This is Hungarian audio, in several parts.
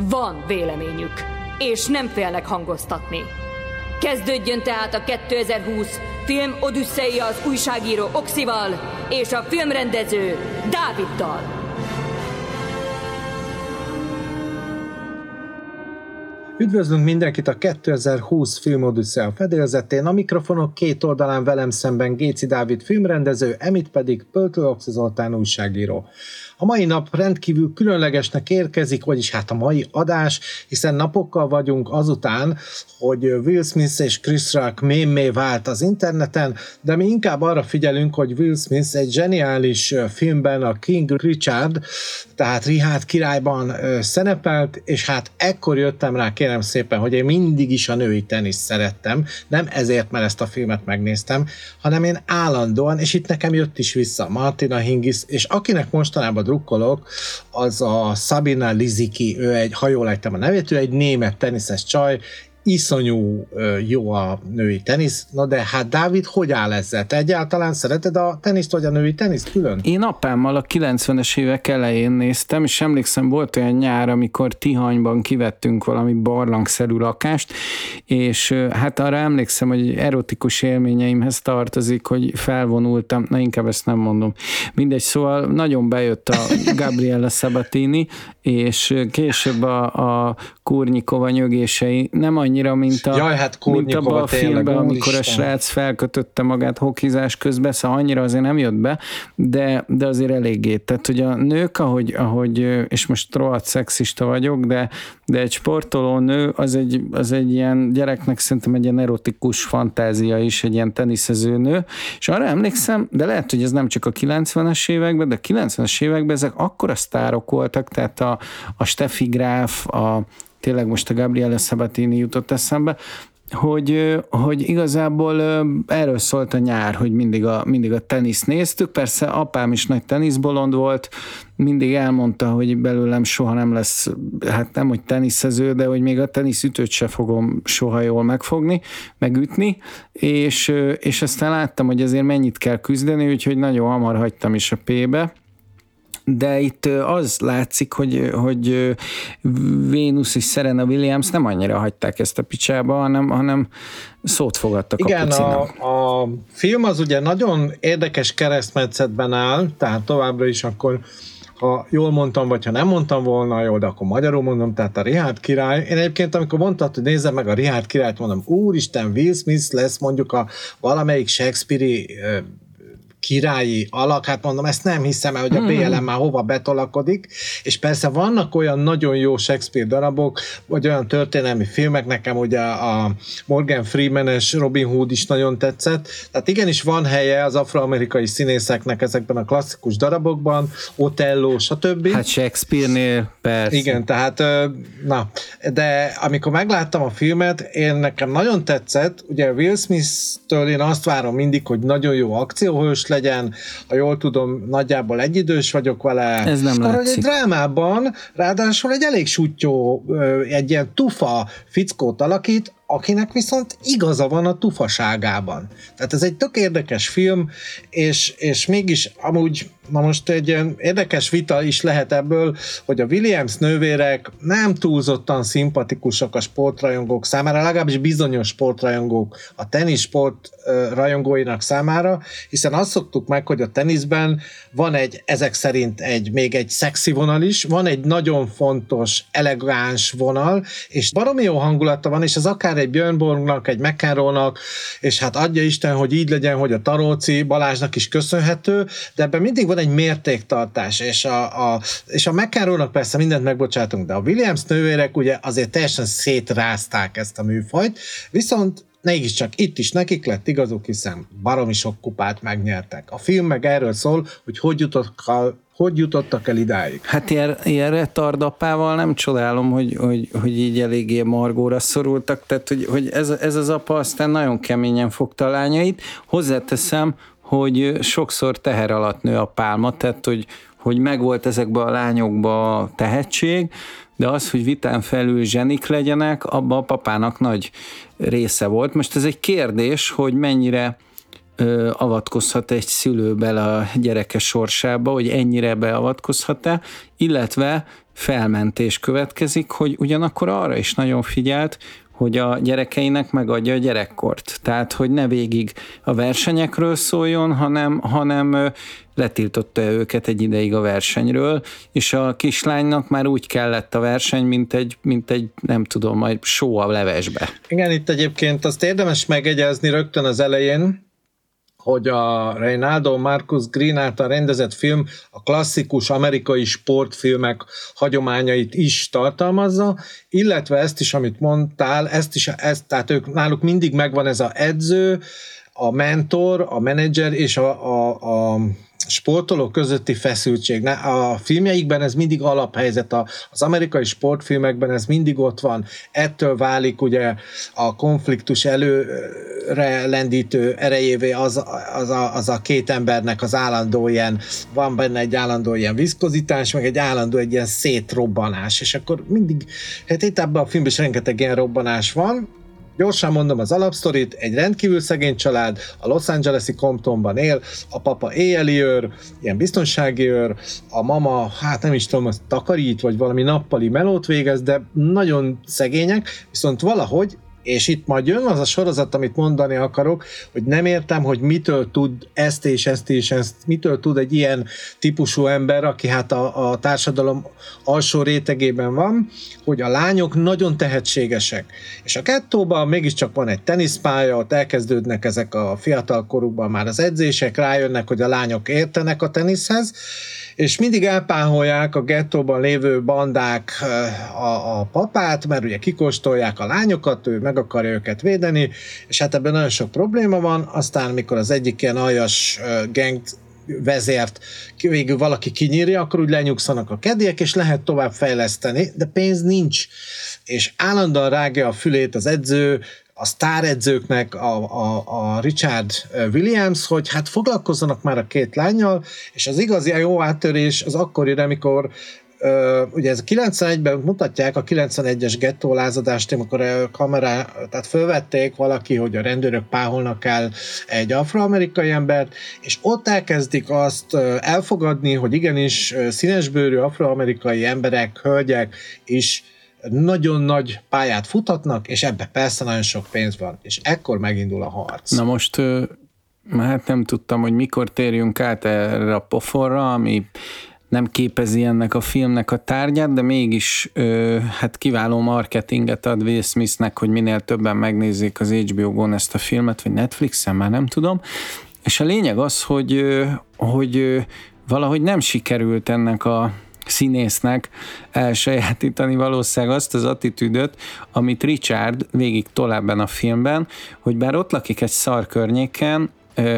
Van véleményük, és nem félnek hangoztatni. Kezdődjön tehát a 2020 film Odüsszeia az újságíró Oxival és a filmrendező Dáviddal. Üdvözlünk mindenkit a 2020 Film Odyssea fedélzetén, a mikrofonok két oldalán velem szemben Géci Dávid filmrendező, Emit pedig Pöltő Oxi Zoltán újságíró. A mai nap rendkívül különlegesnek érkezik, vagyis hát a mai adás, hiszen napokkal vagyunk azután, hogy Will Smith és Chris Rock mémé vált az interneten, de mi inkább arra figyelünk, hogy Will Smith egy zseniális filmben, a King Richard, tehát Richard királyban szerepelt, és hát ekkor jöttem rá, kérem szépen, hogy én mindig is a női teniszt szerettem, nem ezért, mert ezt a filmet megnéztem, hanem én állandóan, és itt nekem jött is vissza Martina Hingis, és akinek mostanában drukkolok, az a Sabina Liziki, ő egy, ha jól a nevét, ő egy német teniszes csaj, iszonyú jó a női tenisz, na de hát Dávid, hogy áll ezzel? Te egyáltalán szereted a teniszt, vagy a női teniszt külön? Én apámmal a 90-es évek elején néztem, és emlékszem, volt olyan nyár, amikor Tihanyban kivettünk valami barlangszerű lakást, és hát arra emlékszem, hogy erotikus élményeimhez tartozik, hogy felvonultam, na inkább ezt nem mondom. Mindegy, szóval nagyon bejött a Gabriella Sabatini, és később a, a Kurnyikova nyögései nem annyira, mint a, Jaj, hát mint abban a filmben, amikor a srác felkötötte magát hokizás közben, szóval annyira azért nem jött be, de, de azért eléggé. Tehát, hogy a nők, ahogy, ahogy és most rohadt szexista vagyok, de, de egy sportoló nő, az egy, az egy ilyen gyereknek szerintem egy ilyen erotikus fantázia is, egy ilyen teniszező nő, és arra emlékszem, de lehet, hogy ez nem csak a 90-es években, de a 90-es években ezek akkora sztárok voltak, tehát a, a Steffi Graf, a, tényleg most a Gabriele Sabatini jutott eszembe, hogy, hogy igazából erről szólt a nyár, hogy mindig a, mindig a tenisz néztük. Persze apám is nagy teniszbolond volt, mindig elmondta, hogy belőlem soha nem lesz, hát nem, hogy teniszező, de hogy még a teniszütőt se fogom soha jól megfogni, megütni, és, és aztán láttam, hogy azért mennyit kell küzdeni, úgyhogy nagyon hamar hagytam is a P-be, de itt az látszik, hogy, hogy Vénusz és Serena Williams nem annyira hagyták ezt a picsába, hanem, hanem szót fogadtak Igen, a, a, a film az ugye nagyon érdekes keresztmetszetben áll, tehát továbbra is akkor ha jól mondtam, vagy ha nem mondtam volna, jó, de akkor magyarul mondom, tehát a Richard király. Én egyébként, amikor mondtad, hogy nézzem meg a Richard királyt, mondom, úristen, Will Smith lesz mondjuk a valamelyik Shakespeare-i királyi alak, hát mondom, ezt nem hiszem el, hogy a BLM hmm. már hova betolakodik, és persze vannak olyan nagyon jó Shakespeare darabok, vagy olyan történelmi filmek, nekem ugye a Morgan Freeman-es Robin Hood is nagyon tetszett, tehát igenis van helye az afroamerikai színészeknek ezekben a klasszikus darabokban, Otello, stb. Hát Shakespeare-nél persze. Igen, tehát na, de amikor megláttam a filmet, én nekem nagyon tetszett, ugye Will Smith-től én azt várom mindig, hogy nagyon jó akcióhős legyen, ha jól tudom, nagyjából egyidős vagyok vele. Ez nem Arra, egy drámában, ráadásul egy elég sutyó, egy ilyen tufa fickót alakít, akinek viszont igaza van a tufaságában. Tehát ez egy tök érdekes film, és, és mégis amúgy, na most egy ilyen érdekes vita is lehet ebből, hogy a Williams nővérek nem túlzottan szimpatikusak a sportrajongók számára, legalábbis bizonyos sportrajongók, a tenisport rajongóinak számára, hiszen azt szoktuk meg, hogy a teniszben van egy, ezek szerint egy, még egy szexi vonal is, van egy nagyon fontos, elegáns vonal, és baromi jó hangulata van, és ez akár egy Björn Borgnak, egy McEnroe-nak, és hát adja Isten, hogy így legyen, hogy a Taróci Balázsnak is köszönhető, de ebben mindig van egy mértéktartás, és a, a, és a McEnroe-nak persze mindent megbocsátunk, de a Williams nővérek ugye azért teljesen szétrázták ezt a műfajt, viszont mégiscsak itt is nekik lett igazuk, hiszen baromi sok kupát megnyertek. A film meg erről szól, hogy hogy, jutott, hogy jutottak el idáig? Hát ilyen, ilyen retardapával nem csodálom, hogy, hogy, hogy így eléggé margóra szorultak, tehát hogy, hogy ez, ez az apa aztán nagyon keményen fogta a lányait. Hozzáteszem, hogy sokszor teher alatt nő a pálma, tehát hogy, hogy megvolt ezekben a lányokban a tehetség, de az, hogy vitán felül zsenik legyenek, abban a papának nagy része volt. Most ez egy kérdés, hogy mennyire avatkozhat egy szülő bele a gyereke sorsába, hogy ennyire beavatkozhat-e, illetve felmentés következik, hogy ugyanakkor arra is nagyon figyelt, hogy a gyerekeinek megadja a gyerekkort. Tehát, hogy ne végig a versenyekről szóljon, hanem, hanem letiltotta őket egy ideig a versenyről, és a kislánynak már úgy kellett a verseny, mint egy, mint egy nem tudom, majd só a levesbe. Igen, itt egyébként azt érdemes megegyezni rögtön az elején, hogy a Reynaldo Marcus Green által rendezett film a klasszikus amerikai sportfilmek hagyományait is tartalmazza, illetve ezt is, amit mondtál, ezt is, ezt, tehát ők, náluk mindig megvan ez a edző, a mentor, a menedzser és a, a, a sportolók közötti feszültség. A filmjeikben ez mindig alaphelyzet, az amerikai sportfilmekben ez mindig ott van. Ettől válik ugye a konfliktus előre lendítő erejévé az, az, a, az a két embernek az állandó ilyen, van benne egy állandó ilyen viszkozitás, meg egy állandó egy ilyen szétrobbanás, és akkor mindig, hát itt ebben a filmben is rengeteg ilyen robbanás van, Gyorsan mondom az alapsztorit, egy rendkívül szegény család, a Los Angeles-i Comptonban él, a papa éjjeli őr, ilyen biztonsági őr, a mama, hát nem is tudom, az takarít, vagy valami nappali melót végez, de nagyon szegények, viszont valahogy és itt majd jön az a sorozat, amit mondani akarok, hogy nem értem, hogy mitől tud ezt és ezt és ezt, mitől tud egy ilyen típusú ember, aki hát a, a társadalom alsó rétegében van, hogy a lányok nagyon tehetségesek. És a kettóban mégiscsak van egy teniszpálya, ott elkezdődnek ezek a fiatal korukban már az edzések, rájönnek, hogy a lányok értenek a teniszhez, és mindig elpáholják a gettóban lévő bandák a, a papát, mert ugye kikóstolják a lányokat, ő meg akarja őket védeni, és hát ebben nagyon sok probléma van, aztán mikor az egyik ilyen aljas gang vezért végül valaki kinyírja, akkor úgy lenyugszanak a kedélyek, és lehet tovább fejleszteni, de pénz nincs. És állandóan rágja a fülét az edző, a sztáredzőknek, a, a, a Richard Williams, hogy hát foglalkozzanak már a két lányjal, és az igazi jó áttörés az akkor jön, amikor Uh, ugye ez a 91-ben mutatják a 91-es gettó lázadást, amikor a kamerá, tehát fölvették valaki, hogy a rendőrök páholnak el egy afroamerikai embert, és ott elkezdik azt elfogadni, hogy igenis színesbőrű afroamerikai emberek, hölgyek is nagyon nagy pályát futatnak, és ebbe persze nagyon sok pénz van, és ekkor megindul a harc. Na most hát nem tudtam, hogy mikor térjünk át erre a poforra, ami nem képezi ennek a filmnek a tárgyát, de mégis hát kiváló marketinget ad Will Smithnek, hogy minél többen megnézzék az HBO-gon ezt a filmet, vagy Netflixen, már nem tudom. És a lényeg az, hogy, hogy valahogy nem sikerült ennek a színésznek elsajátítani valószínűleg azt az attitűdöt, amit Richard végig tol ebben a filmben, hogy bár ott lakik egy szar környéken,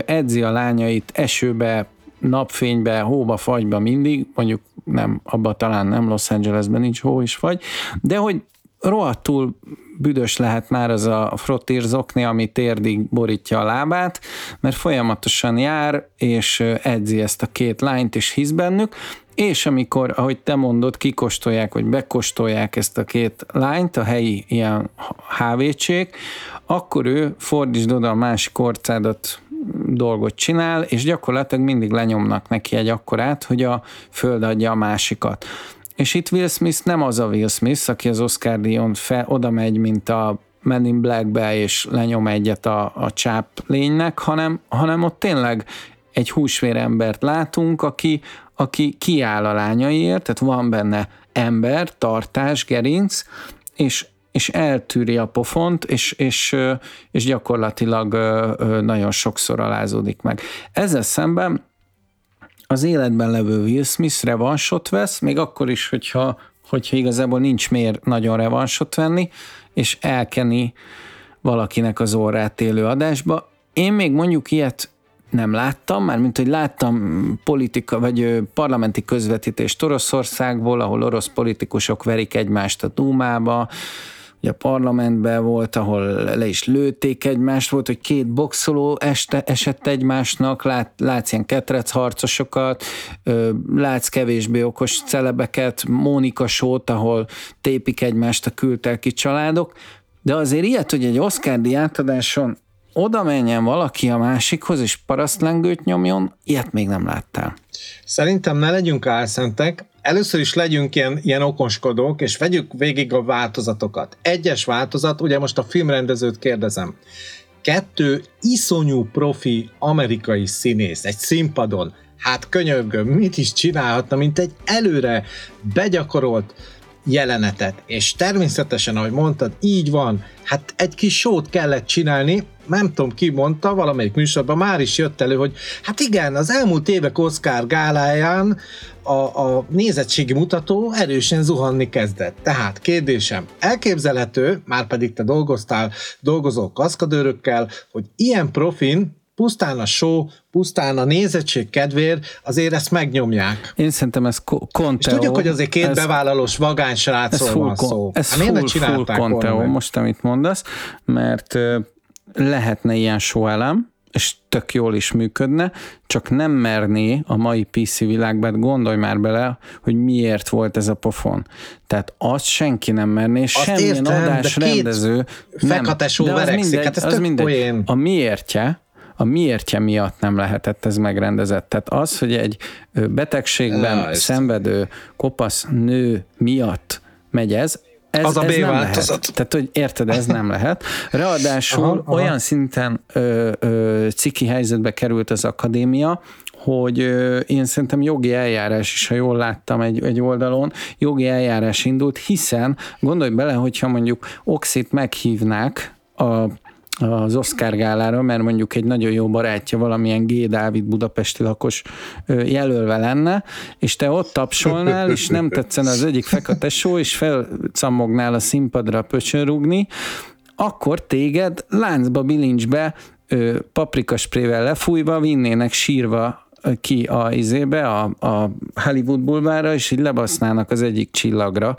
edzi a lányait esőbe, napfénybe, hóba, fagyba mindig, mondjuk nem, abban talán nem Los Angelesben nincs hó és fagy, de hogy rohadtul büdös lehet már az a frottír zokni, ami térdig borítja a lábát, mert folyamatosan jár, és edzi ezt a két lányt, és hisz bennük, és amikor, ahogy te mondod, kikostolják, vagy bekostolják ezt a két lányt, a helyi ilyen HVC-k, akkor ő fordítsd oda a másik orcádat dolgot csinál, és gyakorlatilag mindig lenyomnak neki egy akkorát, hogy a föld adja a másikat. És itt Will Smith nem az a Will Smith, aki az Oscar díjon fel, oda megy, mint a Men in Blackbe, és lenyom egyet a, a csáp lénynek, hanem, hanem ott tényleg egy húsvérembert látunk, aki, aki kiáll a lányaiért, tehát van benne ember, tartás, gerinc, és és eltűri a pofont, és, és, és gyakorlatilag nagyon sokszor alázódik meg. Ezzel szemben az életben levő Will Smith revansot vesz, még akkor is, hogyha, hogyha igazából nincs miért nagyon revansot venni, és elkeni valakinek az orrát élő adásba. Én még mondjuk ilyet nem láttam, már mint hogy láttam politika, vagy parlamenti közvetítést Oroszországból, ahol orosz politikusok verik egymást a Dúmába, ugye a parlamentben volt, ahol le is lőtték egymást, volt, hogy két boxoló este, esett egymásnak, lát, látsz ilyen ketrec harcosokat, látsz kevésbé okos celebeket, Mónika sót, ahol tépik egymást a kültelki családok, de azért ilyet, hogy egy Oscar átadáson oda menjen valaki a másikhoz, és parasztlengőt nyomjon, ilyet még nem láttál. Szerintem ne legyünk álszentek, először is legyünk ilyen, ilyen okoskodók, és vegyük végig a változatokat. Egyes változat, ugye most a filmrendezőt kérdezem, kettő iszonyú profi amerikai színész egy színpadon, hát könyörgöm, mit is csinálhatna, mint egy előre begyakorolt jelenetet. És természetesen, ahogy mondtad, így van, hát egy kis sót kellett csinálni, nem tudom ki mondta, valamelyik műsorban már is jött elő, hogy hát igen, az elmúlt évek Oscar gáláján a, a nézettségi mutató erősen zuhanni kezdett. Tehát kérdésem, elképzelhető, már pedig te dolgoztál, dolgozol kaszkadőrökkel, hogy ilyen profin pusztán a show, pusztán a nézettség kedvéért azért ezt megnyomják. Én szerintem ez Conteo. És tudjuk, hogy azért két ez, bevállalós vagány srácról van szó. Ez hát full, full Conteo, most amit mondasz, mert lehetne ilyen show elem, és tök jól is működne, csak nem merné a mai PC világban, gondolj már bele, hogy miért volt ez a pofon. Tehát azt senki nem merné, azt semmilyen értem, adás rendező nem. De az mindegy, hát ez az mindegy. Poén. A miértje, a miértje miatt nem lehetett ez megrendezett. Tehát az, hogy egy betegségben ja, szenvedő kopasz nő miatt megy ez, ez, az a ez nem lehet. Tehát, hogy érted, ez nem lehet. Ráadásul aha, aha. olyan szinten ö, ö, ciki helyzetbe került az akadémia, hogy ö, én szerintem jogi eljárás is, ha jól láttam egy, egy oldalon, jogi eljárás indult, hiszen gondolj bele, hogyha mondjuk Oxit meghívnák a az Oscar gálára, mert mondjuk egy nagyon jó barátja valamilyen G. Dávid budapesti lakos jelölve lenne, és te ott tapsolnál, és nem tetszen az egyik fekete só, és felcamognál a színpadra pöcsönrugni, akkor téged láncba, bilincsbe paprikasprével lefújva vinnének sírva ki a izébe, a, a Hollywood bulvára, és így lebasznának az egyik csillagra.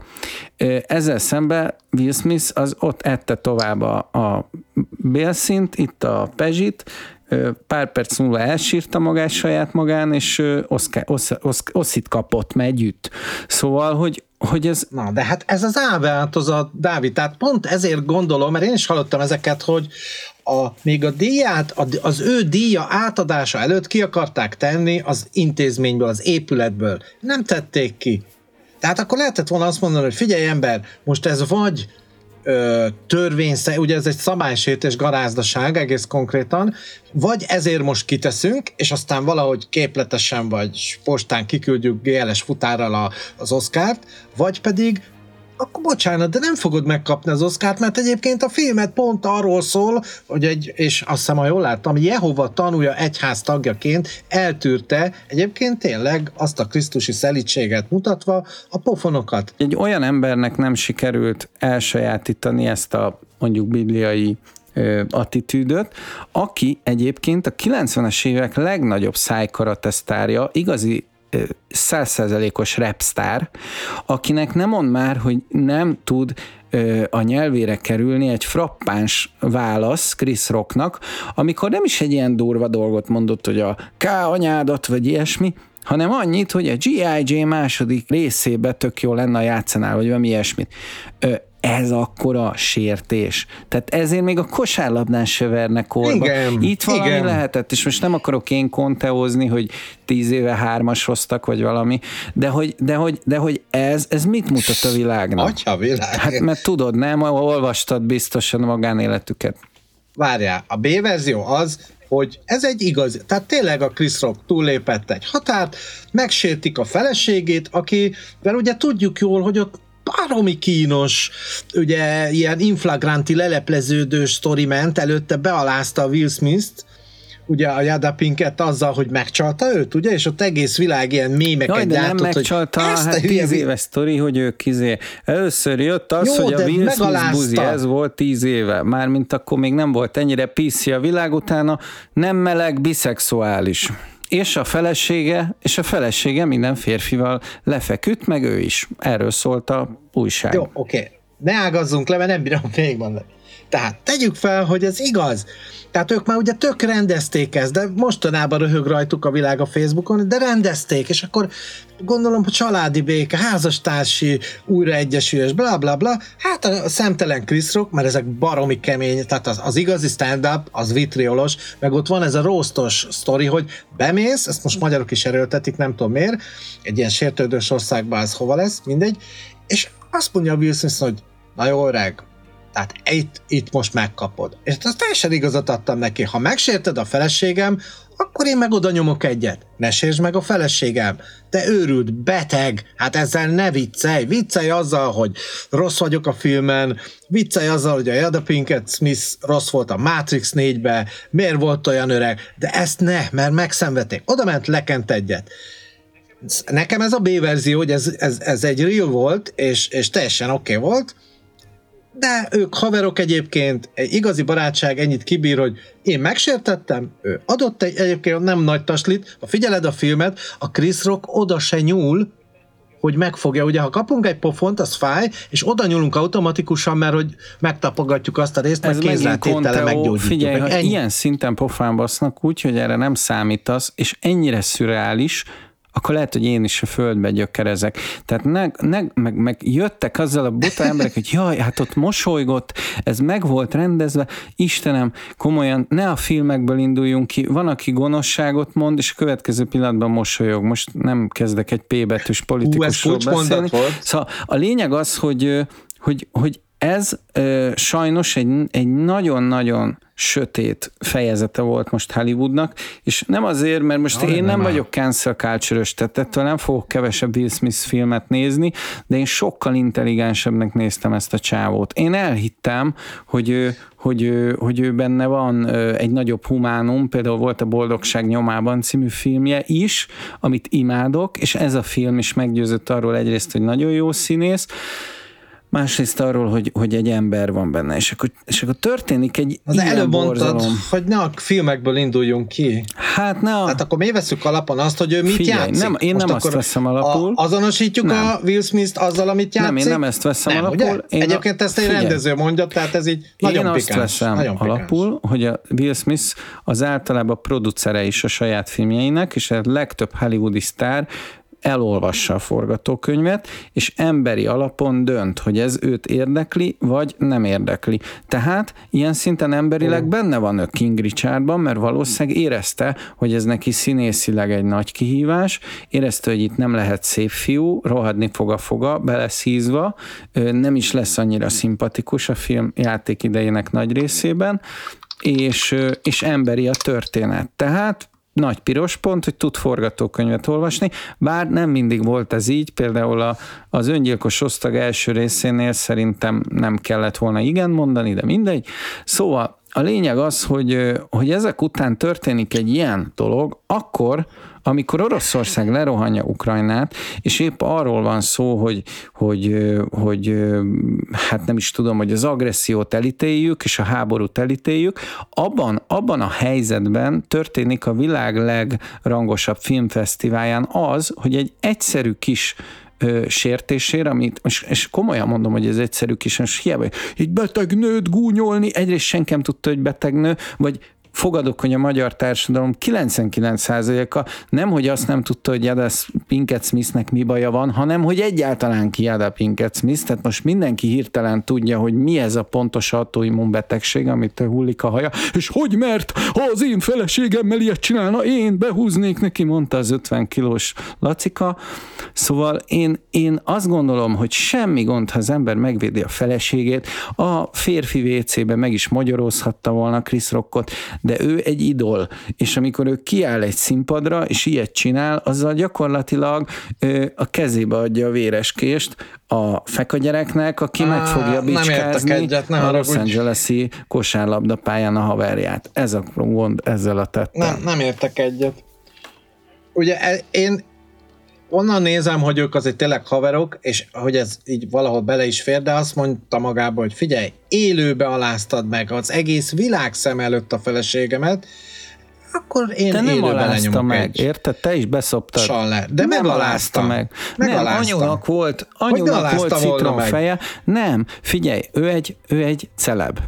Ezzel szemben Will Smith az ott ette tovább a, a bélszint, itt a pezsit, pár perc múlva elsírta magát saját magán, és Oscar, osz, osz, oszit kapott együtt. Szóval, hogy, hogy ez... Na, de hát ez az a Dávid, tehát pont ezért gondolom, mert én is hallottam ezeket, hogy a, még a díját, az ő díja átadása előtt ki akarták tenni az intézményből, az épületből. Nem tették ki. Tehát akkor lehetett volna azt mondani, hogy figyelj ember, most ez vagy ö, törvényszer, ugye ez egy szabálysértés garázdaság egész konkrétan, vagy ezért most kiteszünk, és aztán valahogy képletesen vagy postán kiküldjük GLS futárral a, az Oszkárt, vagy pedig akkor bocsánat, de nem fogod megkapni az oszkárt, mert egyébként a filmet pont arról szól, hogy egy, és azt hiszem, ha jól láttam, Jehova tanulja egyház tagjaként eltűrte egyébként tényleg azt a krisztusi szelítséget mutatva a pofonokat. Egy olyan embernek nem sikerült elsajátítani ezt a mondjuk bibliai attitűdöt, aki egyébként a 90-es évek legnagyobb szájkaratesztárja, igazi százszerzelékos repstar, akinek nem mond már, hogy nem tud a nyelvére kerülni egy frappáns válasz Chris Rocknak, amikor nem is egy ilyen durva dolgot mondott, hogy a K anyádat, vagy ilyesmi, hanem annyit, hogy a G.I.J. második részébe tök jó lenne a játszanál, vagy valami ilyesmit ez akkora sértés. Tehát ezért még a kosárlabdán se vernek korba. Igen, Itt valami igen. lehetett, és most nem akarok én konteózni, hogy tíz éve hármas hoztak, vagy valami, de hogy, de hogy, de hogy ez, ez mit mutat a világnak? Atya világ. Hát mert tudod, nem? Olvastad biztosan a magánéletüket. Várjál, a B verzió az, hogy ez egy igaz, tehát tényleg a Chris Rock túllépett egy határt, megsértik a feleségét, akivel ugye tudjuk jól, hogy ott baromi kínos, ugye ilyen inflagranti lelepleződő sztori ment, előtte bealázta a Will Smith-t, ugye a Jada Pinkett azzal, hogy megcsalta őt, ugye, és ott egész világ ilyen mémeket Jaj, de gyártott, nem megcsalta, hogy hát tíz éves sztori, hogy ő kizé. Először jött az, Jó, hogy a Will Smith buzi, ez volt tíz éve. Mármint akkor még nem volt ennyire PC a világ, utána nem meleg, biszexuális és a felesége, és a felesége minden férfival lefeküdt, meg ő is. Erről szólt a újság. Jó, oké. Okay. Ne ágazzunk le, mert nem bírom végigmondani. Tehát tegyük fel, hogy ez igaz. Tehát ők már ugye tök rendezték ezt, de mostanában röhög rajtuk a világ a Facebookon, de rendezték, és akkor gondolom, hogy családi béke, házastársi újraegyesülés, bla bla bla. Hát a szemtelen Chris Rock, mert ezek baromi kemény, tehát az, az igazi stand-up, az vitriolos, meg ott van ez a róstos sztori, hogy bemész, ezt most magyarok is erőltetik, nem tudom miért, egy ilyen sértődős országban ez hova lesz, mindegy, és azt mondja a Smith, hogy na jó öreg, tehát itt, itt most megkapod. És azt teljesen igazat adtam neki. Ha megsérted a feleségem, akkor én meg oda nyomok egyet. Ne sértsd meg a feleségem. Te őrült, beteg, hát ezzel ne viccelj. Viccelj azzal, hogy rossz vagyok a filmen, viccelj azzal, hogy a Jada Pinkett Smith rossz volt a Matrix 4-be, miért volt olyan öreg, de ezt ne, mert megszenvedték. Oda ment, lekent egyet nekem ez a B verzió, hogy ez, ez, ez egy real volt, és, és teljesen oké okay volt, de ők haverok egyébként, egy igazi barátság ennyit kibír, hogy én megsértettem, ő adott egy egyébként nem nagy taslit, ha figyeled a filmet, a Chris Rock oda se nyúl, hogy megfogja. Ugye, ha kapunk egy pofont, az fáj, és oda nyúlunk automatikusan, mert hogy megtapogatjuk azt a részt, mert kézlátétele meggyógyítjuk. Figyelj, meg ha ennyi... ilyen szinten pofán basznak úgy, hogy erre nem számítasz, és ennyire szürreális, akkor lehet, hogy én is a földbe gyökerezek. Tehát ne, ne, meg, meg jöttek azzal a buta emberek, hogy jaj, hát ott mosolygott, ez meg volt rendezve, Istenem, komolyan, ne a filmekből induljunk ki, van, aki gonoszságot mond, és a következő pillanatban mosolyog. Most nem kezdek egy P betűs politikusról Hú, beszélni. Szóval a lényeg az, hogy, hogy, hogy ez ö, sajnos egy, nagyon-nagyon sötét fejezete volt most Hollywoodnak, és nem azért, mert most ja, én nem, nem vagyok cancel culture tehát ettől nem fogok kevesebb Will Smith filmet nézni, de én sokkal intelligensebbnek néztem ezt a csávót. Én elhittem, hogy ő, hogy ő, hogy ő benne van egy nagyobb humánum, például volt a Boldogság nyomában című filmje is, amit imádok, és ez a film is meggyőzött arról egyrészt, hogy nagyon jó színész, másrészt arról, hogy, hogy egy ember van benne, és akkor, és akkor történik egy Az ilyen előbb borzalom. mondtad, hogy ne a filmekből induljunk ki. Hát ne a... Tehát akkor mi veszük alapon azt, hogy ő mit Figyelj, játszik? Nem, én Most nem azt veszem alapul. A, azonosítjuk nem. a Will Smith-t azzal, amit játszik? Nem, én nem ezt veszem nem, alapul. Ugye? Én Egyébként a... ezt egy Figyelj. rendező mondja, tehát ez így nagyon Én pikáns, azt veszem nagyon alapul, pikáns. hogy a Will Smith az általában producere is a saját filmjeinek, és a legtöbb hollywoodi sztár elolvassa a forgatókönyvet, és emberi alapon dönt, hogy ez őt érdekli, vagy nem érdekli. Tehát ilyen szinten emberileg benne van a King Richardban, mert valószínűleg érezte, hogy ez neki színészileg egy nagy kihívás, érezte, hogy itt nem lehet szép fiú, rohadni fog a foga, beleszízva, nem is lesz annyira szimpatikus a film játék idejének nagy részében, és, és emberi a történet. Tehát nagy piros pont, hogy tud forgatókönyvet olvasni, bár nem mindig volt ez így, például a, az öngyilkos osztag első részénél szerintem nem kellett volna igen mondani, de mindegy. Szóval a lényeg az, hogy, hogy ezek után történik egy ilyen dolog, akkor, amikor Oroszország lerohanja Ukrajnát, és épp arról van szó, hogy, hogy, hogy hát nem is tudom, hogy az agressziót elítéljük, és a háborút elítéljük, abban, abban a helyzetben történik a világ legrangosabb filmfesztiválján az, hogy egy egyszerű kis sértésére, amit, és, és komolyan mondom, hogy ez egyszerű kis, és hiába, egy beteg nőt gúnyolni, egyrészt senkem tudta, hogy beteg nő, vagy fogadok, hogy a magyar társadalom 99%-a nem, hogy azt nem tudta, hogy Jada Pinkett Smithnek mi baja van, hanem, hogy egyáltalán ki Jada Pinkett Smith, tehát most mindenki hirtelen tudja, hogy mi ez a pontos autoimmunbetegség, amit hullik a haja, és hogy mert, ha az én feleségemmel ilyet csinálna, én behúznék neki, mondta az 50 kilós Lacika. Szóval én, én azt gondolom, hogy semmi gond, ha az ember megvédi a feleségét, a férfi WC-be meg is magyarozhatta volna Chris Rockot, de ő egy idol, és amikor ő kiáll egy színpadra, és ilyet csinál, azzal gyakorlatilag a kezébe adja a véreskést a fekagyereknek, aki Á, meg fogja bicskázni egyet, nem a Los Angeles-i kosárlabdapályán a haverját. Ez a gond ezzel a tettem. Nem, nem értek egyet. Ugye e, én onnan nézem, hogy ők azért tényleg haverok, és hogy ez így valahol bele is fér, de azt mondta magába, hogy figyelj, élőbe aláztad meg az egész világ szem előtt a feleségemet, akkor én Te nem alázta meg, egy érted? Te is beszoptad. Saller. De nem alázta meg. Nem, anyunak volt, anyunak volt citromfeje. Nem, figyelj, ő egy, ő egy celeb.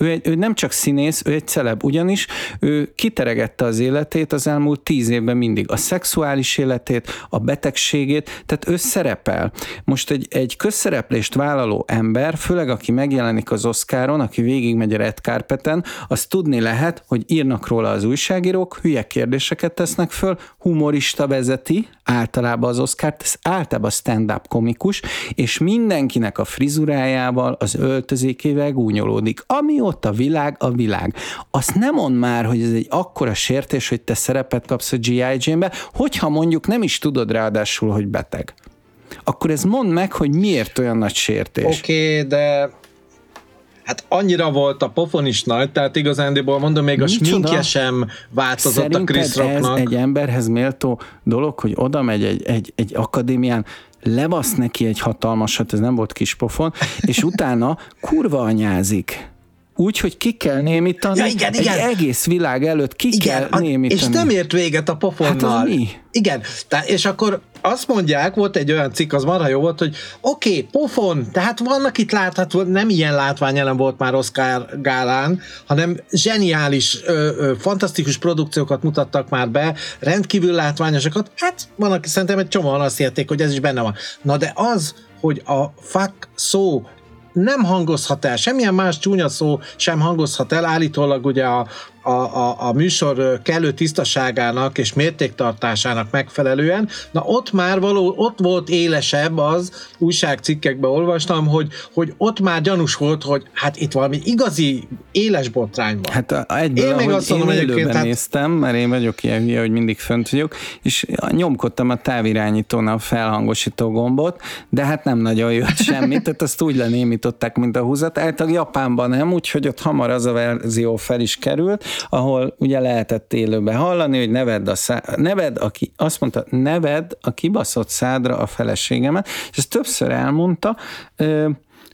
Ő, egy, ő nem csak színész, ő egy celeb, ugyanis ő kiteregette az életét az elmúlt tíz évben mindig. A szexuális életét, a betegségét, tehát ő szerepel. Most egy, egy közszereplést vállaló ember, főleg aki megjelenik az Oscaron, aki végigmegy a Red Carpeten, az tudni lehet, hogy írnak róla az újságírók, hülye kérdéseket tesznek föl, humorista vezeti általában az Oscar-t, ez általában stand-up komikus, és mindenkinek a frizurájával, az öltözékével gúnyolódik. Ami ott a világ, a világ. Azt nem mond már, hogy ez egy akkora sértés, hogy te szerepet kapsz a G.I. Jane-be, hogyha mondjuk nem is tudod ráadásul, hogy beteg. Akkor ez mond meg, hogy miért olyan nagy sértés. Oké, okay, de hát annyira volt a pofon is nagy, tehát igazándiból mondom, még a Micsoda? sminkje sem változott Szerinted a Chris Rocknak. ez egy emberhez méltó dolog, hogy oda megy egy, egy, egy akadémián, lebasz neki egy hatalmasat, ez nem volt kis pofon, és utána kurva anyázik úgy, hogy ki kell némítani, ja, igen, igen. egy egész világ előtt ki igen, kell némítani. És nem ért véget a pofonnal. Hát mi? Igen, tehát, és akkor azt mondják, volt egy olyan cikk, az marha jó volt, hogy oké, okay, pofon, tehát vannak itt látható, nem ilyen látványelem volt már Oscar gálán, hanem zseniális, ö, ö, fantasztikus produkciókat mutattak már be, rendkívül látványosakat, hát van, aki szerintem egy csomóan azt érték, hogy ez is benne van. Na de az, hogy a fuck szó nem hangozhat el, semmilyen más csúnya szó sem hangozhat el, állítólag ugye a, a, a, a műsor kellő tisztaságának és mértéktartásának megfelelően, na ott már való, ott volt élesebb az, újságcikkekben olvastam, hogy, hogy ott már gyanús volt, hogy hát itt valami igazi éles botrány van. Hát egyből, én még azt mondom, én élőben hát... néztem, mert én vagyok ilyen hülye, hogy mindig fönt vagyok, és nyomkodtam a távirányítónál a felhangosító gombot, de hát nem nagyon jött semmit, tehát azt úgy lenémították, mint a húzat. Általában Japánban nem, úgyhogy ott hamar az a verzió fel is került, ahol ugye lehetett élőben hallani, hogy neved, a szá- neved aki, azt mondta, neved a kibaszott szádra a feleségemet, és ezt többször elmondta,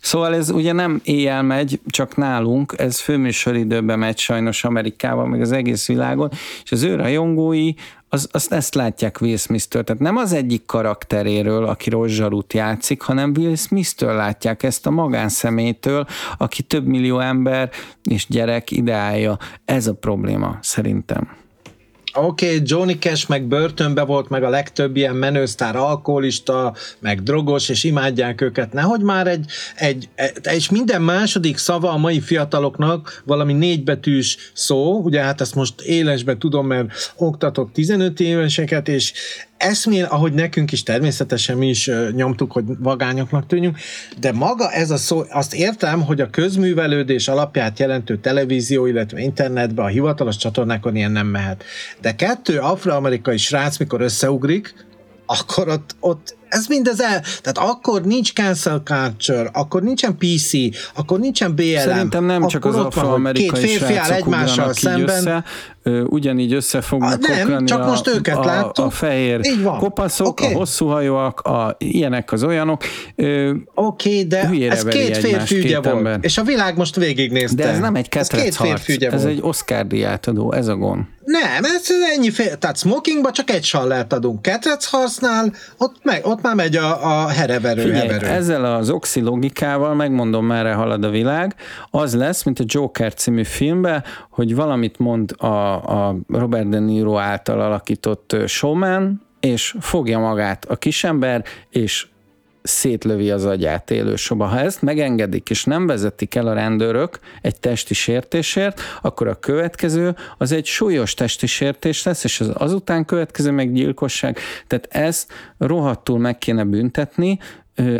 Szóval ez ugye nem éjjel megy, csak nálunk, ez főműsoridőben megy sajnos Amerikában, meg az egész világon, és az ő rajongói az, azt ezt látják Will Smith-től. Tehát nem az egyik karakteréről, aki Rozsarút játszik, hanem Will Smith-től látják ezt a magánszemélytől, aki több millió ember és gyerek ideálja. Ez a probléma szerintem. Oké, okay, Johnny Cash meg börtönbe volt, meg a legtöbb ilyen menősztár alkoholista, meg drogos, és imádják őket. Nehogy már egy, egy, egy, és minden második szava a mai fiataloknak valami négybetűs szó, ugye hát ezt most élesbe tudom, mert oktatok 15 éveseket, és eszmél, ahogy nekünk is természetesen mi is nyomtuk, hogy vagányoknak tűnjünk, de maga ez a szó, azt értem, hogy a közművelődés alapját jelentő televízió, illetve internetbe, a hivatalos csatornákon ilyen nem mehet. De kettő afroamerikai srác, mikor összeugrik, akkor ott, ott ez mindez el, tehát akkor nincs cancel culture, akkor nincsen PC, akkor nincsen BLM. Szerintem nem csak az afroamerikai két férfi áll egymással szemben. Össze, ugyanígy össze fognak a, nem, csak a, most őket a, a fehér Így van. kopaszok, okay. a hosszú hajóak, a ilyenek az olyanok. Oké, okay, de ez két férfi ügye volt, ember. és a világ most végignézte. De ez nem egy ketrec harc, ez volt. egy Oscar díjátadó, ez a gond. Nem, ez ennyi fél, tehát smokingba csak egy sallert adunk. Ketrec harcnál, ott, meg, ott már megy a, a hereverő, Figyelj, heverő. ezzel az oxi logikával, megmondom, merre halad a világ, az lesz, mint a Joker című filmben, hogy valamit mond a, a Robert De Niro által alakított showman, és fogja magát a kisember, és szétlövi az agyát élősoba. Ha ezt megengedik, és nem vezetik el a rendőrök egy testi sértésért, akkor a következő az egy súlyos testi sértés lesz, és az azután következő meg gyilkosság. Tehát ezt rohadtul meg kéne büntetni,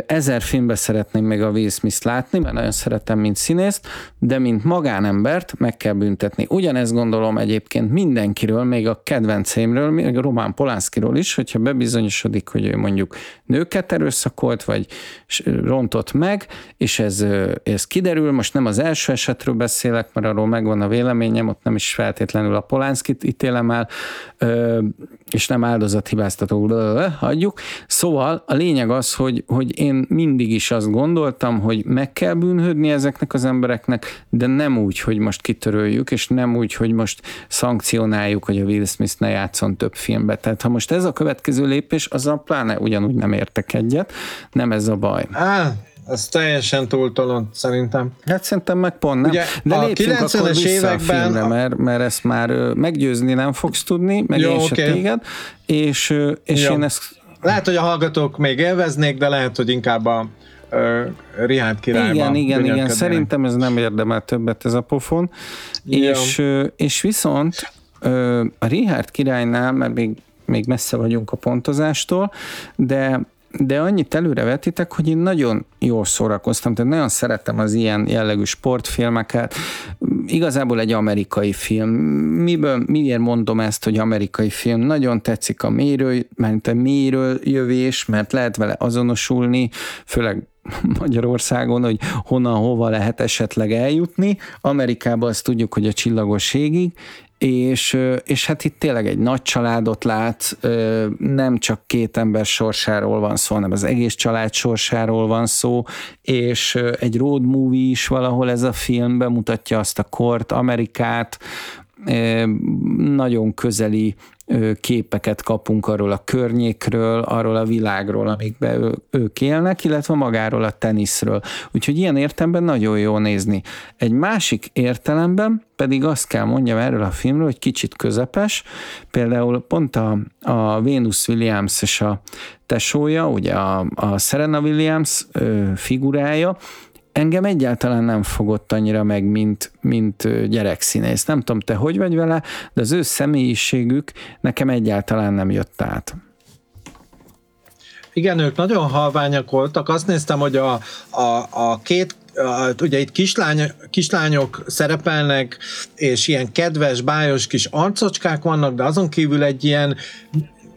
ezer filmbe szeretném még a Will Smith látni, mert nagyon szeretem, mint színészt, de mint magánembert meg kell büntetni. Ugyanezt gondolom egyébként mindenkiről, még a kedvenceimről, még a Román Polánszkiról is, hogyha bebizonyosodik, hogy ő mondjuk nőket erőszakolt, vagy rontott meg, és ez, ez kiderül, most nem az első esetről beszélek, mert arról megvan a véleményem, ott nem is feltétlenül a Polánszkit ítélem el, és nem áldozathibáztató, hagyjuk. Szóval a lényeg az, hogy, hogy én mindig is azt gondoltam, hogy meg kell bűnhődni ezeknek az embereknek, de nem úgy, hogy most kitöröljük, és nem úgy, hogy most szankcionáljuk, hogy a Will Smith ne játszon több filmbe. Tehát ha most ez a következő lépés, az a pláne ugyanúgy nem értek egyet, nem ez a baj. Á, ez teljesen túltolon, szerintem. Hát szerintem meg pont nem. Ugye, De a lépjünk akkor vissza években... a filmre, mert, mert ezt már meggyőzni nem fogsz tudni, meg Jó, én okay. se téged, és, és Jó. én ezt... Lehet, hogy a hallgatók még élveznék, de lehet, hogy inkább a uh, Rihárd királyban. Igen, igen, igen. Szerintem ez nem érdemel többet ez a pofon. És, és viszont a Rihárd királynál, mert még, még messze vagyunk a pontozástól, de de annyit előre vetitek, hogy én nagyon jól szórakoztam, tehát nagyon szeretem az ilyen jellegű sportfilmeket. Igazából egy amerikai film. Miből, miért mondom ezt, hogy amerikai film? Nagyon tetszik a méről, mert a méről jövés, mert lehet vele azonosulni, főleg Magyarországon, hogy honnan, hova lehet esetleg eljutni. Amerikában azt tudjuk, hogy a csillagos égig, és, és hát itt tényleg egy nagy családot lát, nem csak két ember sorsáról van szó, hanem az egész család sorsáról van szó, és egy road movie is valahol ez a film bemutatja azt a kort, Amerikát, nagyon közeli képeket kapunk arról a környékről, arról a világról, amikben ők élnek, illetve magáról a teniszről. Úgyhogy ilyen értelemben nagyon jó nézni. Egy másik értelemben pedig azt kell mondjam erről a filmről, hogy kicsit közepes. Például pont a, a Venus Williams és a tesója, ugye a, a Serena Williams figurája, engem egyáltalán nem fogott annyira meg, mint, mint gyerekszínész. Nem tudom, te hogy vagy vele, de az ő személyiségük nekem egyáltalán nem jött át. Igen, ők nagyon halványak voltak. Azt néztem, hogy a, a, a két ugye itt kislány, kislányok szerepelnek, és ilyen kedves, bájos kis arcocskák vannak, de azon kívül egy ilyen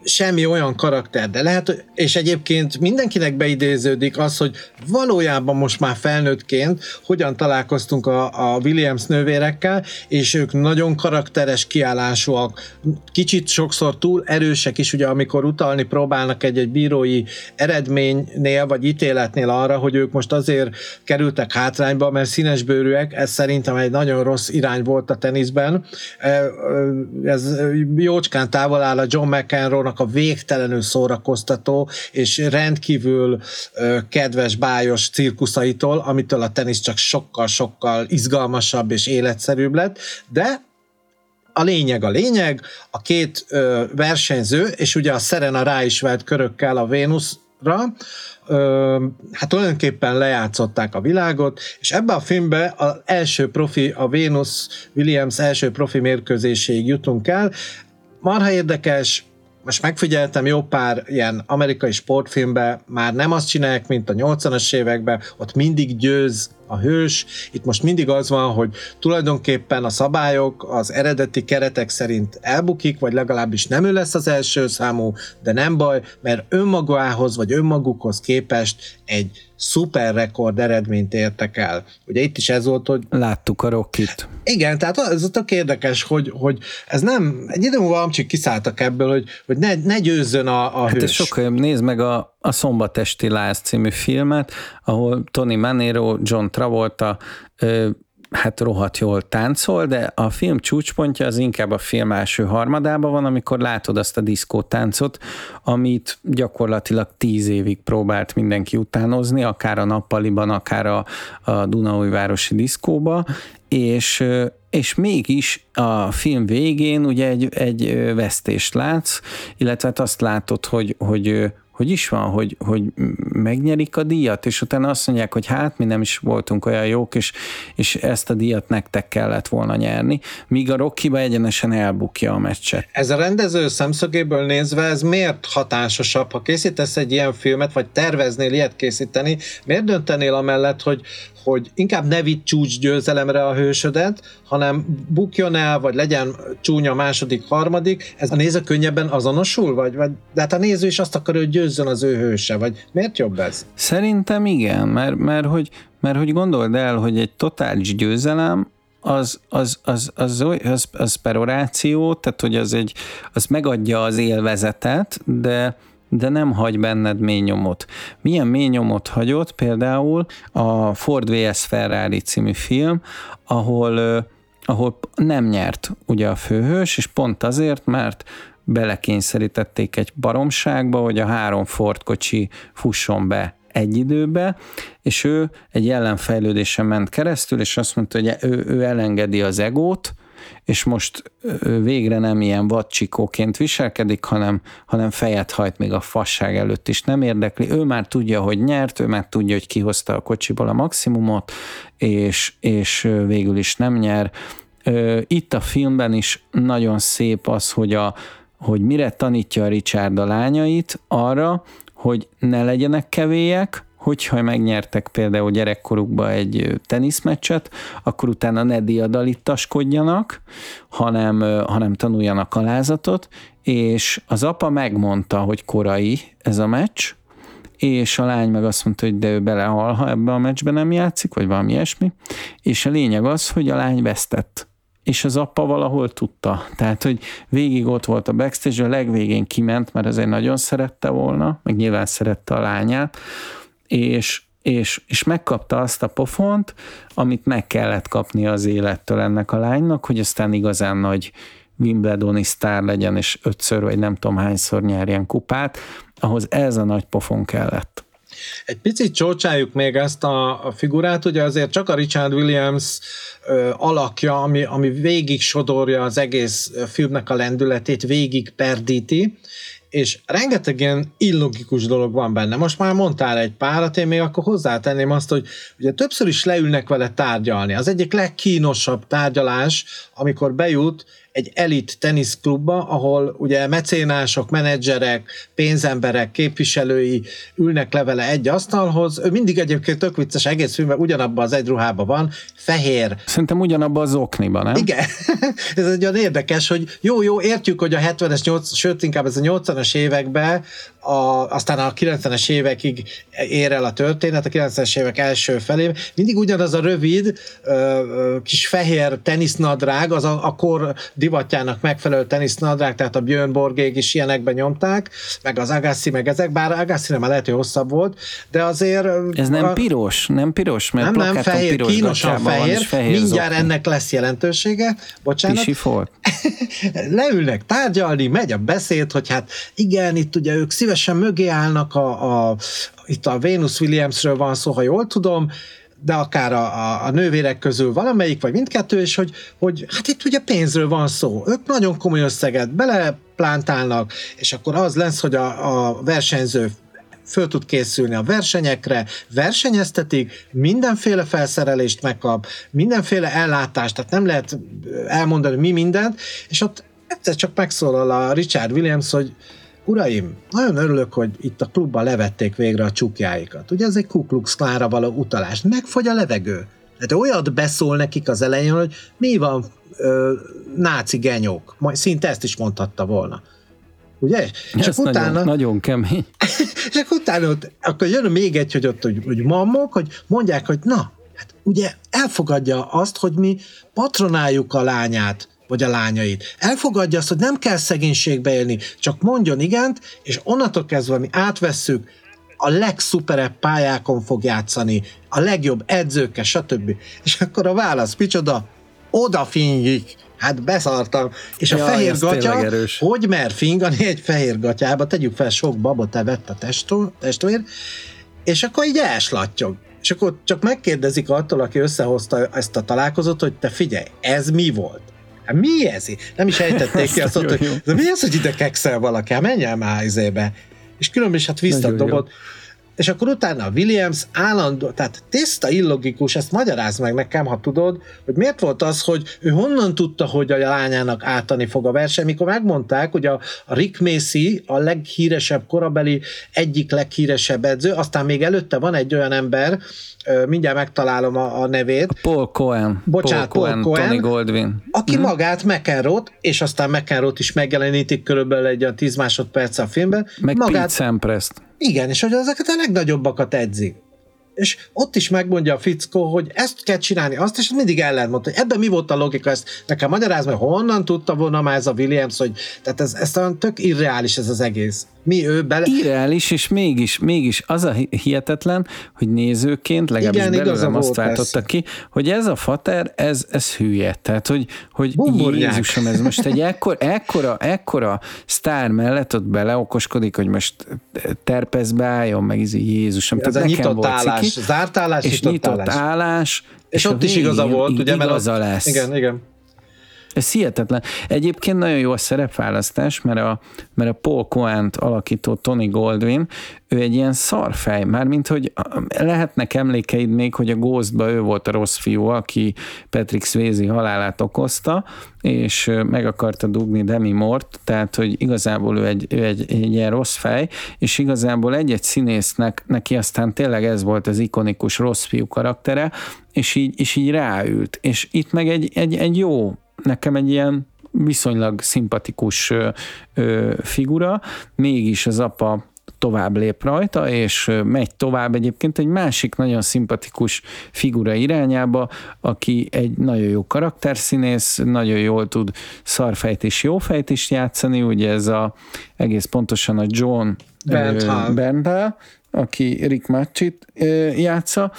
semmi olyan karakter, de lehet, és egyébként mindenkinek beidéződik az, hogy valójában most már felnőttként hogyan találkoztunk a, a Williams nővérekkel, és ők nagyon karakteres kiállásúak, kicsit sokszor túl erősek is, ugye amikor utalni próbálnak egy-egy bírói eredménynél, vagy ítéletnél arra, hogy ők most azért kerültek hátrányba, mert színesbőrűek, ez szerintem egy nagyon rossz irány volt a teniszben. Ez jócskán távol áll a John McEnroe a végtelenül szórakoztató és rendkívül ö, kedves, bájos cirkuszaitól, amitől a tenisz csak sokkal-sokkal izgalmasabb és életszerűbb lett, de a lényeg a lényeg, a két ö, versenyző, és ugye a Serena rá is vett körökkel a Vénuszra, ö, hát tulajdonképpen lejátszották a világot, és ebbe a filmbe az első profi, a Venus Williams első profi mérkőzéséig jutunk el. Marha érdekes, most megfigyeltem jó pár ilyen amerikai sportfilmben, már nem azt csinálják, mint a 80-as években, ott mindig győz a hős. Itt most mindig az van, hogy tulajdonképpen a szabályok az eredeti keretek szerint elbukik, vagy legalábbis nem ő lesz az első számú, de nem baj, mert önmagához vagy önmagukhoz képest egy szuper rekord eredményt értek el. Ugye itt is ez volt, hogy... Láttuk a Rockit. Igen, tehát ez tök érdekes, hogy, hogy ez nem, egy idő múlva amcsik kiszálltak ebből, hogy, hogy ne, ne győzzön a, a hát hős. Ez sokkal jobb, nézd meg a, a Szombatesti Láz című filmet, ahol Tony Manero, John Travolta hát rohadt jól táncol, de a film csúcspontja az inkább a film első harmadában van, amikor látod azt a diszkótáncot, amit gyakorlatilag tíz évig próbált mindenki utánozni, akár a nappaliban, akár a, a Dunaújvárosi diszkóba, és, és mégis a film végén ugye egy, egy vesztést látsz, illetve hát azt látod, hogy, hogy hogy is van, hogy, hogy megnyerik a díjat, és utána azt mondják, hogy hát mi nem is voltunk olyan jók, és, és ezt a díjat nektek kellett volna nyerni, míg a Rockiba egyenesen elbukja a meccset. Ez a rendező szemszögéből nézve, ez miért hatásosabb? Ha készítesz egy ilyen filmet, vagy terveznél ilyet készíteni, miért döntenél amellett, hogy, hogy inkább ne vitt csúcs győzelemre a hősödet, hanem bukjon el, vagy legyen csúnya második, harmadik, ez a néző könnyebben azonosul, vagy, vagy de hát a néző is azt akar, hogy győzzön az ő hőse, vagy miért jobb ez? Szerintem igen, mert, mert, hogy, mert hogy gondold el, hogy egy totális győzelem az, az, az, az, az, az peroráció, tehát hogy az, egy, az megadja az élvezetet, de, de nem hagy benned mély nyomot. Milyen mély nyomot hagyott például a Ford vs. Ferrari című film, ahol, ahol nem nyert ugye a főhős, és pont azért, mert belekényszerítették egy baromságba, hogy a három Ford kocsi fusson be egy időbe, és ő egy ellenfejlődésen ment keresztül, és azt mondta, hogy ő, ő elengedi az egót, és most végre nem ilyen vadcsikóként viselkedik, hanem, hanem fejet hajt még a fasság előtt is nem érdekli. Ő már tudja, hogy nyert, ő már tudja, hogy kihozta a kocsiból a maximumot, és, és végül is nem nyer. Itt a filmben is nagyon szép az, hogy, a, hogy mire tanítja a Richard a lányait arra, hogy ne legyenek kevélyek, hogyha megnyertek például gyerekkorukba egy teniszmeccset, akkor utána ne diadalittaskodjanak, hanem, hanem tanuljanak alázatot, és az apa megmondta, hogy korai ez a meccs, és a lány meg azt mondta, hogy de ő belehal, ha ebbe a meccsbe nem játszik, vagy valami ilyesmi, és a lényeg az, hogy a lány vesztett és az apa valahol tudta. Tehát, hogy végig ott volt a backstage, a legvégén kiment, mert azért nagyon szerette volna, meg nyilván szerette a lányát, és, és, és megkapta azt a pofont, amit meg kellett kapni az élettől ennek a lánynak, hogy aztán igazán nagy Wimbledoni sztár legyen, és ötször vagy nem tudom hányszor nyerjen kupát, ahhoz ez a nagy pofon kellett. Egy picit csócsáljuk még ezt a, figurát, ugye azért csak a Richard Williams alakja, ami, ami végig sodorja az egész filmnek a lendületét, végig perdíti, és rengeteg ilyen illogikus dolog van benne. Most már mondtál egy párat, én még akkor hozzátenném azt, hogy ugye többször is leülnek vele tárgyalni. Az egyik legkínosabb tárgyalás, amikor bejut egy elit teniszklubba, ahol ugye mecénások, menedzserek, pénzemberek, képviselői ülnek le vele egy asztalhoz. Ő mindig egyébként tök vicces, egész filmben ugyanabban az egy ruhában van, fehér. Szerintem ugyanabban az okniban, nem? Igen. ez egy olyan érdekes, hogy jó, jó, értjük, hogy a 70-es, 80, sőt inkább ez a 80-as években, a, aztán a 90-es évekig ér el a történet, a 90-es évek első felé, mindig ugyanaz a rövid, kis fehér tenisznadrág, az a, a kor divatjának megfelelő tenisznadrág, tehát a Björn Borgék is ilyenekben nyomták, meg az Agassi, meg ezek, bár Agassi nem lehet, hogy hosszabb volt, de azért... Ez nem a, piros, nem piros, mert nem, nem fehér, piros kínosan fehér, fehér mindjárt zokni. ennek lesz jelentősége, bocsánat. Pisi volt. Leülnek tárgyalni, megy a beszéd, hogy hát igen, itt ugye ők szívesen mögé állnak a, a itt a Venus Williamsről van szó, ha jól tudom, de akár a, a, a nővérek közül valamelyik, vagy mindkettő, és hogy, hogy hát itt ugye pénzről van szó. Ők nagyon komoly összeget beleplántálnak, és akkor az lesz, hogy a, a versenyző föl tud készülni a versenyekre, versenyeztetik, mindenféle felszerelést megkap, mindenféle ellátást, tehát nem lehet elmondani mi mindent, és ott egyszer csak megszólal a Richard Williams, hogy Uraim, nagyon örülök, hogy itt a klubban levették végre a csukjáikat. Ugye ez egy Ku Klux Klára való utalás. Megfogy a levegő. Tehát olyat beszól nekik az elején, hogy mi van ö, náci genyók. Majd szinte ezt is mondhatta volna. Ugye? Ez utána, nagyon, nagyon kemény. akkor utána ott, akkor jön még egy, hogy ott hogy, hogy mammok, hogy mondják, hogy na, hát ugye elfogadja azt, hogy mi patronáljuk a lányát, vagy a lányait. Elfogadja azt, hogy nem kell szegénységbe élni, csak mondjon igent, és onnantól kezdve mi átvesszük, a legszuperebb pályákon fog játszani, a legjobb edzőkkel, stb. És akkor a válasz, micsoda? Oda fingyik. Hát beszartam. És ja, a fehér gatya, hogy mer fingani egy fehér gatyába, tegyük fel, sok babot evett a testvér, és akkor így elslattyog. És akkor csak megkérdezik attól, aki összehozta ezt a találkozót, hogy te figyelj, ez mi volt? Hát mi ez? Nem is ejtették ki azt, hogy de mi az, hogy ide kekszel valaki? Hát menj el már izébe. és különben is hát visszadobott. És akkor utána a Williams állandó, tehát tiszta illogikus, ezt magyaráz meg nekem, ha tudod, hogy miért volt az, hogy ő honnan tudta, hogy a lányának átani fog a verseny, mikor megmondták, hogy a, a Rick Macy a leghíresebb korabeli, egyik leghíresebb edző, aztán még előtte van egy olyan ember, mindjárt megtalálom a, a nevét. Paul Cohen. Bocsánat, Paul, Paul Cohen, Tony Goldwyn. Aki hmm. magát McEnroe-t, és aztán McEnroe-t is megjelenítik körülbelül egy olyan 10 másodperc a filmben. Meg magát, Pete Sampras-t. Igen, és hogy ezeket a legnagyobbakat edzik és ott is megmondja a fickó, hogy ezt kell csinálni, azt, és mindig ellent hogy ebben mi volt a logika, ezt nekem magyarázni, hogy honnan tudta volna már ez a Williams, hogy tehát ez, ez olyan tök irreális ez az egész. Mi ő bele... Irreális, és mégis, mégis az a hihetetlen, hogy nézőként, legalábbis Igen, belőlem azt váltotta ki, hogy ez a fater, ez, ez hülye. Tehát, hogy, hogy Jézusom, ez most egy ekkor, ekkora, ekkora sztár mellett ott beleokoskodik, hogy most terpezbe álljon, meg ez Jézusom. Ez Tehát a nyitott állás, ciki, zárt állás, és nyitott, állás. állás és, és ott is igaza volt, ugye? Igaza lesz. Igen, igen. Ez hihetetlen. Egyébként nagyon jó a szerepválasztás, mert a, mert a Paul cohen alakító Tony Goldwyn, ő egy ilyen szarfej, mármint, hogy lehetnek emlékeid még, hogy a Ghostba ő volt a rossz fiú, aki Patrick Swayze halálát okozta, és meg akarta dugni Demi Mort, tehát, hogy igazából ő egy, ő egy, egy ilyen rossz fej, és igazából egy-egy színésznek, neki aztán tényleg ez volt az ikonikus rossz fiú karaktere, és így, és így ráült. És itt meg egy, egy, egy jó nekem egy ilyen viszonylag szimpatikus figura, mégis az apa tovább lép rajta, és megy tovább egyébként egy másik nagyon szimpatikus figura irányába, aki egy nagyon jó karakterszínész, nagyon jól tud szarfejt és jófejt is játszani, ugye ez a egész pontosan a John Bernthal, aki Rick Matchit játsza,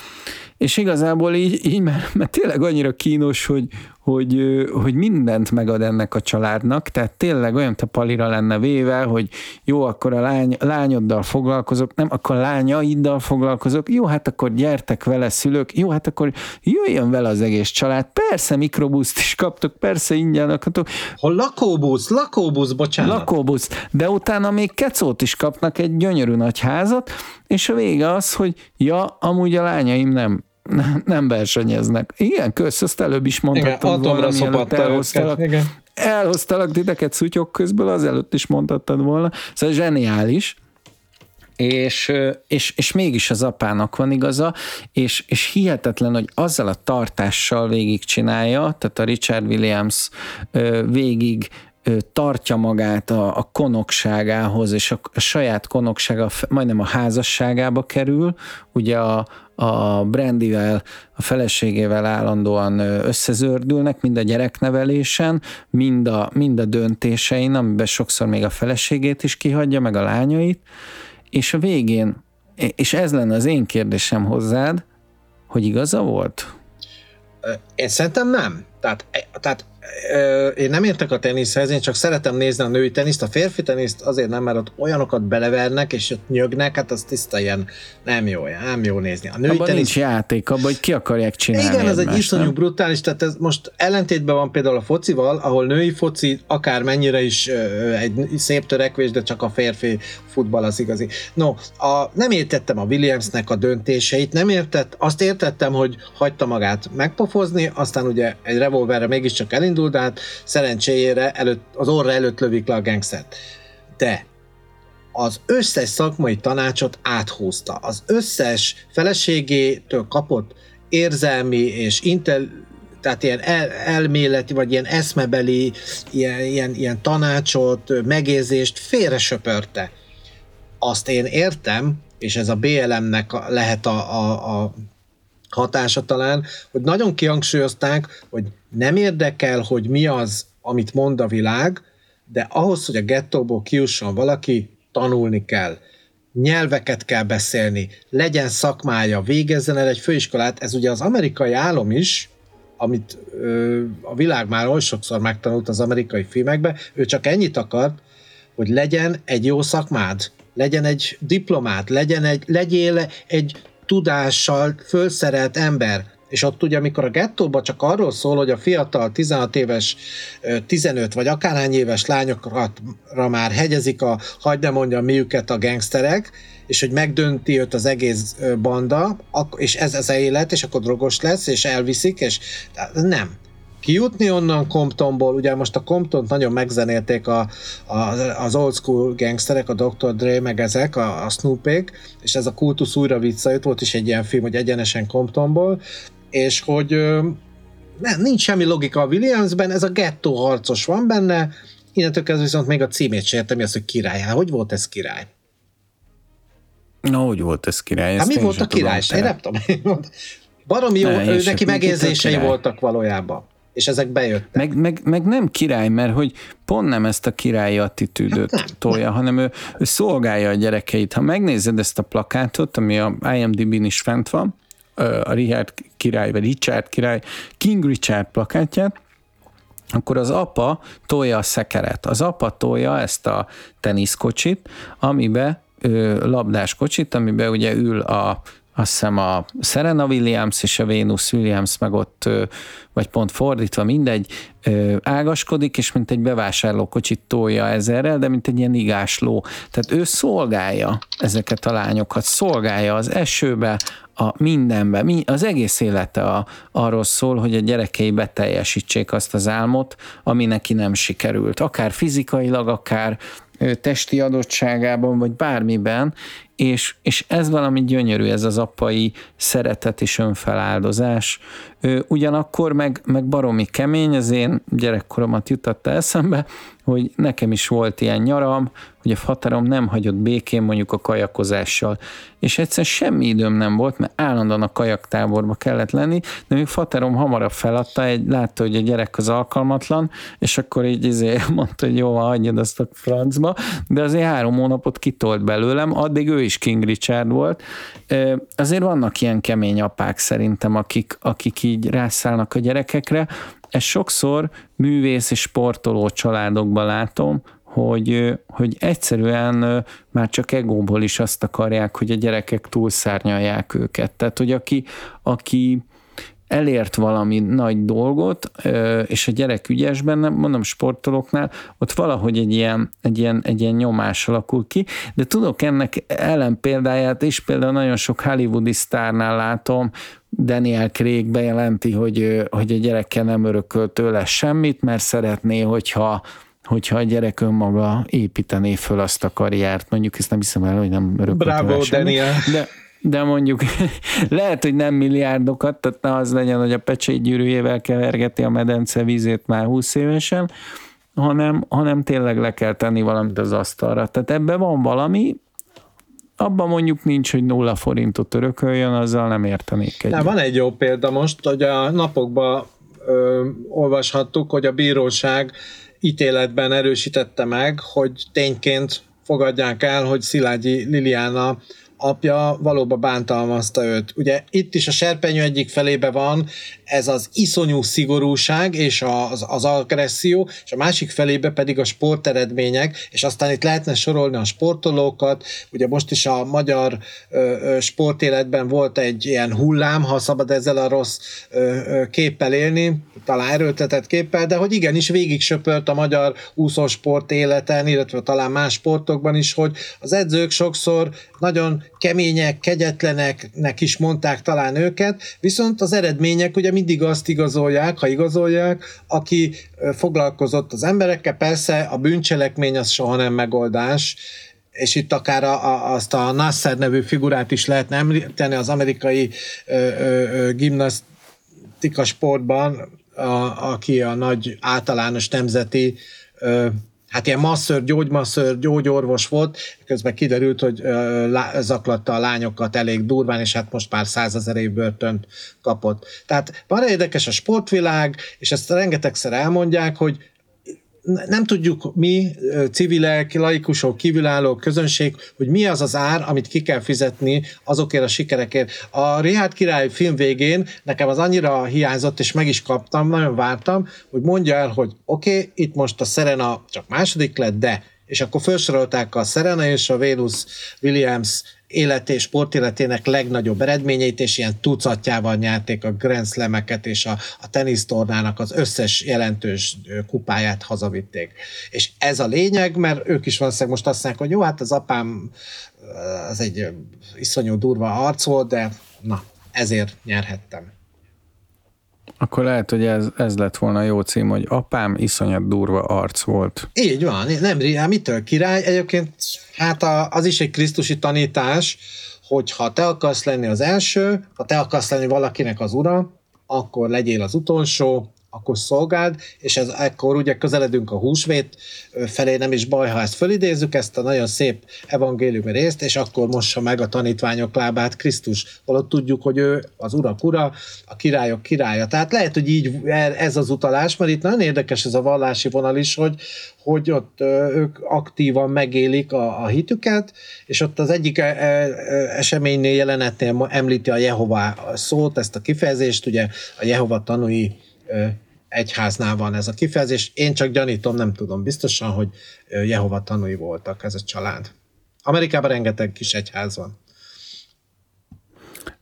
és igazából így, így mert, mert tényleg annyira kínos, hogy, hogy, hogy mindent megad ennek a családnak, tehát tényleg olyan te palira lenne véve, hogy jó, akkor a lány, lányoddal foglalkozok, nem, akkor lányaiddal foglalkozok, jó, hát akkor gyertek vele szülők, jó, hát akkor jöjjön vele az egész család, persze mikrobuszt is kaptok, persze ingyen akatok. Hol lakóbusz, lakóbusz, bocsánat. Lakóbusz, de utána még kecót is kapnak egy gyönyörű nagy házat, és a vége az, hogy ja, amúgy a lányaim nem nem versenyeznek. Igen, kösz, ezt előbb is mondhattad Igen, volna, mielőtt elhoztalak. Igen. Elhoztalak titeket szutyok közből, azelőtt is mondhattad volna. Szóval zseniális. És, és, és mégis az apának van igaza, és, és hihetetlen, hogy azzal a tartással végigcsinálja, tehát a Richard Williams végig tartja magát a, a konokságához, és a, a saját konoksága majdnem a házasságába kerül, ugye a, a Brandivel, a feleségével állandóan összezördülnek, mind a gyereknevelésen, mind a, mind a döntésein, amiben sokszor még a feleségét is kihagyja, meg a lányait, és a végén, és ez lenne az én kérdésem hozzád, hogy igaza volt? Én szerintem nem. Tehát, e, tehát én nem értek a teniszhez, én csak szeretem nézni a női teniszt, a férfi teniszt azért nem, mert ott olyanokat belevernek, és ott nyögnek, hát az tiszta ilyen nem jó, nem jó nézni. A női abban tenisz... nincs játék, abban, hogy ki akarják csinálni Igen, ez egy iszonyú nem? brutális, tehát ez most ellentétben van például a focival, ahol női foci akár mennyire is egy szép törekvés, de csak a férfi futball az igazi. No, a, nem értettem a Williamsnek a döntéseit, nem értett, azt értettem, hogy hagyta magát megpofozni, aztán ugye egy revolverre mégiscsak elindul, de hát szerencséjére előtt, az orra előtt lövik le a gangstert. De az összes szakmai tanácsot áthúzta. Az összes feleségétől kapott érzelmi és intel, tehát ilyen el, elméleti, vagy ilyen eszmebeli, ilyen, ilyen, ilyen tanácsot, megérzést félre. Azt én értem, és ez a BLM-nek lehet a, a, a hatása talán, hogy nagyon kihangsúlyozták, hogy nem érdekel, hogy mi az, amit mond a világ, de ahhoz, hogy a gettóból kiusson valaki, tanulni kell. Nyelveket kell beszélni, legyen szakmája, végezzen el egy főiskolát. Ez ugye az amerikai álom is, amit ö, a világ már oly sokszor megtanult az amerikai filmekbe, ő csak ennyit akart, hogy legyen egy jó szakmád, legyen egy diplomát, legyen egy, legyél egy tudással fölszerelt ember. és ott ugye, amikor a gettóban csak arról szól, hogy a fiatal 16 éves, 15 vagy akárhány éves lányokra már hegyezik a, hagyd ne mondjam miüket a gangsterek, és hogy megdönti őt az egész banda, és ez az élet, és akkor drogos lesz, és elviszik, és nem kijutni onnan Comptonból, ugye most a Compton nagyon megzenélték a, a, az old school gangsterek, a Dr. Dre, meg ezek, a, a Snoopék, és ez a kultusz újra visszajött, volt is egy ilyen film, hogy egyenesen Comptonból, és hogy nem, nincs semmi logika a Williamsben, ez a gettó harcos van benne, innentől kezdve viszont még a címét sem értem, az, hogy király. Hát, hogy volt ez király? Na, hogy volt ez király? Hát mi volt a király? Én nem tudom. Baromi jó, ne, ő neki megérzései voltak valójában és ezek bejöttek. Meg, meg, meg nem király, mert hogy pont nem ezt a királyi attitűdöt hát tolja, hanem ő, ő szolgálja a gyerekeit. Ha megnézed ezt a plakátot, ami a IMDb-n is fent van, a Richard király, vagy Richard király, King Richard plakátját, akkor az apa tolja a szekeret. Az apa tolja ezt a teniszkocsit, amibe labdás kocsit, amiben ugye ül a azt hiszem a Serena Williams és a Venus Williams meg ott, vagy pont fordítva, mindegy, ágaskodik, és mint egy bevásárló kocsit tolja ezerrel, de mint egy ilyen igásló. Tehát ő szolgálja ezeket a lányokat, szolgálja az esőbe, a mindenbe, az egész élete a, arról szól, hogy a gyerekei beteljesítsék azt az álmot, ami neki nem sikerült. Akár fizikailag, akár testi adottságában, vagy bármiben, és, és ez valami gyönyörű, ez az apai szeretet és önfeláldozás. Ugyanakkor meg, meg baromi kemény, az én gyerekkoromat jutatta eszembe, hogy nekem is volt ilyen nyaram, hogy a faterom nem hagyott békén mondjuk a kajakozással. És egyszer semmi időm nem volt, mert állandóan a kajaktáborba kellett lenni, de még faterom hamarabb feladta, egy, látta, hogy a gyerek az alkalmatlan, és akkor így izé mondta, hogy jó, hagyjad azt a francba, de azért három hónapot kitolt belőlem, addig ő is King Richard volt. Azért vannak ilyen kemény apák szerintem, akik, akik így rászállnak a gyerekekre, ez sokszor művész és sportoló családokban látom, hogy, hogy egyszerűen már csak egóból is azt akarják, hogy a gyerekek túlszárnyalják őket. Tehát, hogy aki, aki elért valami nagy dolgot, és a gyerek ügyes benne, mondom sportolóknál, ott valahogy egy ilyen, egy ilyen, egy ilyen nyomás alakul ki, de tudok ennek ellenpéldáját is, például nagyon sok hollywoodi sztárnál látom, Daniel Craig bejelenti, hogy, hogy a gyerekkel nem örököl tőle semmit, mert szeretné, hogyha hogyha a gyerek önmaga építené föl azt a karriert, mondjuk ezt nem hiszem el, hogy nem örököl Bravo, Daniel! De, de mondjuk lehet, hogy nem milliárdokat, tehát ne az legyen, hogy a pecsétgyűrűjével kevergeti a medence vízét már 20 évesen, hanem, hanem tényleg le kell tenni valamit az asztalra. Tehát ebben van valami, abban mondjuk nincs, hogy nulla forintot örököljön, azzal nem értenék egy. Van egy jó példa most, hogy a napokban ö, olvashattuk, hogy a bíróság ítéletben erősítette meg, hogy tényként fogadják el, hogy Szilágyi Liliana apja valóban bántalmazta őt. Ugye itt is a serpenyő egyik felébe van ez az iszonyú szigorúság és az, az agresszió, és a másik felébe pedig a sporteredmények, és aztán itt lehetne sorolni a sportolókat, ugye most is a magyar ö, ö, sportéletben volt egy ilyen hullám, ha szabad ezzel a rossz ö, ö, képpel élni, talán erőltetett képpel, de hogy igenis végig söpört a magyar úszósport életen, illetve talán más sportokban is, hogy az edzők sokszor nagyon kemények, kegyetleneknek is mondták talán őket, viszont az eredmények ugye mindig azt igazolják, ha igazolják, aki foglalkozott az emberekkel, persze a bűncselekmény az soha nem megoldás, és itt akár a, a, azt a Nasser nevű figurát is lehetne említeni az amerikai ö, ö, gimnasztika sportban, a, aki a nagy általános nemzeti ö, hát ilyen masször, gyógymasször, gyógyorvos volt, közben kiderült, hogy zaklatta a lányokat elég durván, és hát most már százezer év börtönt kapott. Tehát van érdekes a sportvilág, és ezt rengetegszer elmondják, hogy nem tudjuk mi, civilek, laikusok, kívülálló közönség, hogy mi az az ár, amit ki kell fizetni azokért a sikerekért. A Rihát király film végén nekem az annyira hiányzott, és meg is kaptam, nagyon vártam, hogy mondja el, hogy oké, okay, itt most a Serena csak második lett, de és akkor felsorolták a Serena és a Venus Williams élet és sportéletének legnagyobb eredményeit, és ilyen tucatjával nyerték a Grand Slam-eket, és a, a tenisztornának az összes jelentős kupáját hazavitték. És ez a lényeg, mert ők is valószínűleg most azt mondják, hogy jó, hát az apám az egy iszonyú durva arc volt, de na, ezért nyerhettem. Akkor lehet, hogy ez, ez lett volna jó cím, hogy apám iszonyat durva arc volt. Így van, nem, hát mitől király? Egyébként hát a, az is egy krisztusi tanítás, hogy ha te akarsz lenni az első, ha te akarsz lenni valakinek az ura, akkor legyél az utolsó, akkor szolgáld, és ez ekkor ugye közeledünk a húsvét felé, nem is baj, ha ezt fölidézzük, ezt a nagyon szép evangéliumi részt, és akkor mossa meg a tanítványok lábát Krisztus. Valahogy tudjuk, hogy ő az urak ura, a királyok királya. Tehát lehet, hogy így ez az utalás, mert itt nagyon érdekes ez a vallási vonal is, hogy, hogy ott ők aktívan megélik a, a hitüket, és ott az egyik eseménynél, jelenetnél említi a Jehova szót, ezt a kifejezést, ugye a Jehova tanúi egyháznál van ez a kifejezés. Én csak gyanítom, nem tudom biztosan, hogy Jehova tanúi voltak ez a család. Amerikában rengeteg kis egyház van.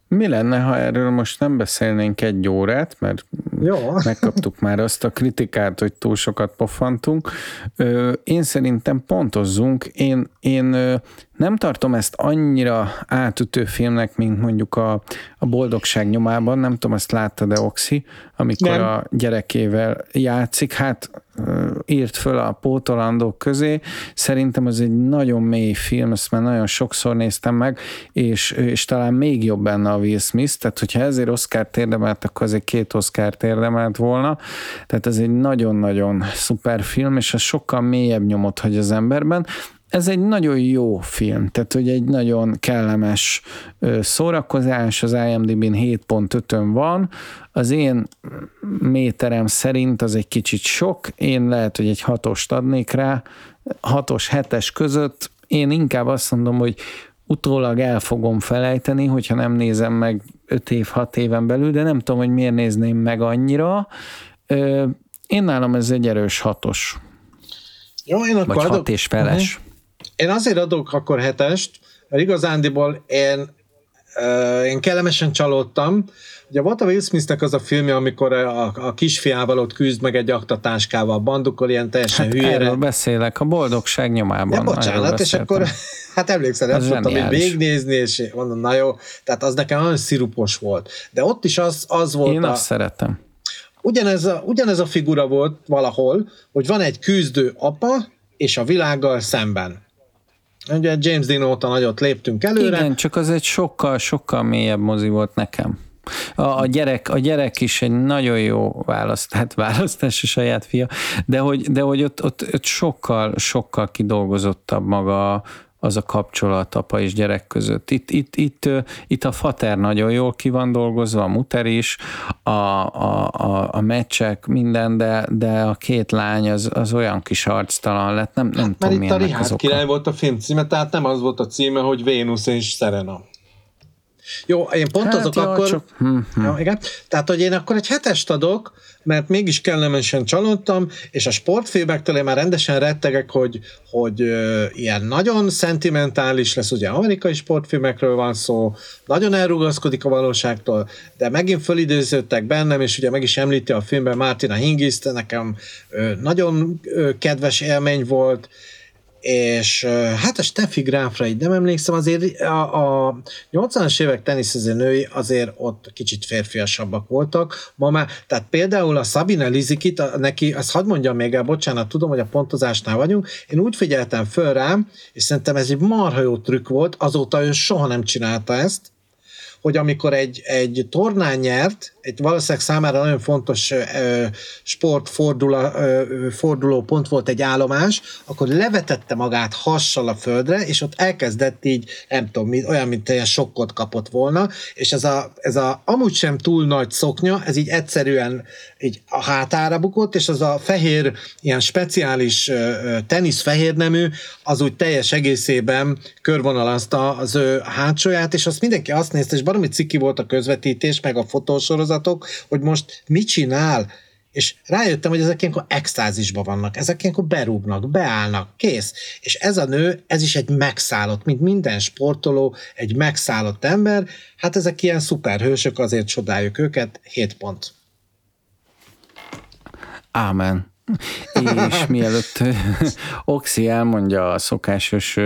Mi lenne, ha erről most nem beszélnénk egy órát, mert Jó. megkaptuk már azt a kritikát, hogy túl sokat pofantunk. Én szerintem pontozzunk. Én, én nem tartom ezt annyira átütő filmnek, mint mondjuk a, a Boldogság nyomában, nem tudom, ezt látta-e Oxi, amikor nem. a gyerekével játszik, hát írt föl a pótolandók közé. Szerintem az egy nagyon mély film, ezt már nagyon sokszor néztem meg, és, és talán még jobb benne a Will Smith, tehát hogyha ezért Oscar érdemelt, akkor azért két Oscar érdemelt volna. Tehát ez egy nagyon-nagyon szuper film, és az sokkal mélyebb nyomot hagy az emberben ez egy nagyon jó film, tehát hogy egy nagyon kellemes szórakozás, az IMDb-n 7.5-ön van, az én méterem szerint az egy kicsit sok, én lehet, hogy egy hatost adnék rá, hatos, hetes között, én inkább azt mondom, hogy utólag el fogom felejteni, hogyha nem nézem meg 5 év, 6 éven belül, de nem tudom, hogy miért nézném meg annyira. Én nálam ez egy erős hatos. Jó, én akkor Vagy adok... hat és feles. Én azért adok akkor hetest, mert igazándiból én, én kellemesen csalódtam. Ugye volt a Will Smithnek az a filmje, amikor a, a kisfiával ott küzd meg egy aktatáskával, bandukol ilyen teljesen hát hülyére. Erről beszélek, a boldogság nyomában. Ja, bocsánat, és akkor hát emlékszel, nem tudtam így végignézni, és mondom, na jó, tehát az nekem nagyon szirupos volt. De ott is az, az volt Én a, azt szeretem. Ugyanez a, ugyanez a figura volt valahol, hogy van egy küzdő apa, és a világgal szemben. Ugye James Dean óta nagyot léptünk előre. Igen, csak az egy sokkal, sokkal mélyebb mozi volt nekem. A, a, gyerek, a gyerek is egy nagyon jó választ, hát választás a saját fia, de hogy, de hogy ott, ott, ott sokkal, sokkal kidolgozottabb maga az a kapcsolat apa és gyerek között. Itt, itt, itt, itt a fater nagyon jól ki van dolgozva, a muter is, a, a, a, a meccsek, minden, de, de a két lány az, az olyan kis arctalan lett, nem, nem hát, tudom mert itt a Richard király volt a film címe, tehát nem az volt a címe, hogy Vénusz és Serena. Jó, én pont hát azok jó, akkor... Csak... Hm, hm. Jó, igen. Tehát, hogy én akkor egy hetest adok, mert mégis kellemesen csalódtam, és a sportfilmektől én már rendesen rettegek, hogy, hogy uh, ilyen nagyon szentimentális lesz, ugye amerikai sportfilmekről van szó, nagyon elrugaszkodik a valóságtól, de megint fölidőződtek bennem, és ugye meg is említi a filmben Martina Hingis, nekem uh, nagyon uh, kedves élmény volt, és hát a Steffi Gráfra így nem emlékszem, azért a, a 80-as évek teniszező női azért ott kicsit férfiasabbak voltak. Ma már, tehát például a Sabine Lizikit, a, neki, azt hadd mondjam még el, bocsánat, tudom, hogy a pontozásnál vagyunk, én úgy figyeltem föl rám, és szerintem ez egy marha jó trükk volt, azóta ő soha nem csinálta ezt, hogy amikor egy, egy tornán nyert, egy valószínűleg számára nagyon fontos sportforduló pont volt egy állomás, akkor levetette magát hassal a földre, és ott elkezdett így, nem tudom, olyan, mint ilyen sokkot kapott volna, és ez a, ez a amúgy sem túl nagy szoknya, ez így egyszerűen így a hátára bukott, és az a fehér, ilyen speciális tenisz fehérnemű, az úgy teljes egészében körvonalazta az ő hátsóját, és azt mindenki azt nézte, és baromi ciki volt a közvetítés, meg a fotósorozatok, hogy most mit csinál, És rájöttem, hogy ezek ilyenkor extázisban vannak, ezek ilyenkor berúgnak, beállnak, kész. És ez a nő, ez is egy megszállott, mint minden sportoló, egy megszállott ember, hát ezek ilyen szuperhősök, azért csodáljuk őket, 7 pont. Ámen. És mielőtt Oxi elmondja a szokásos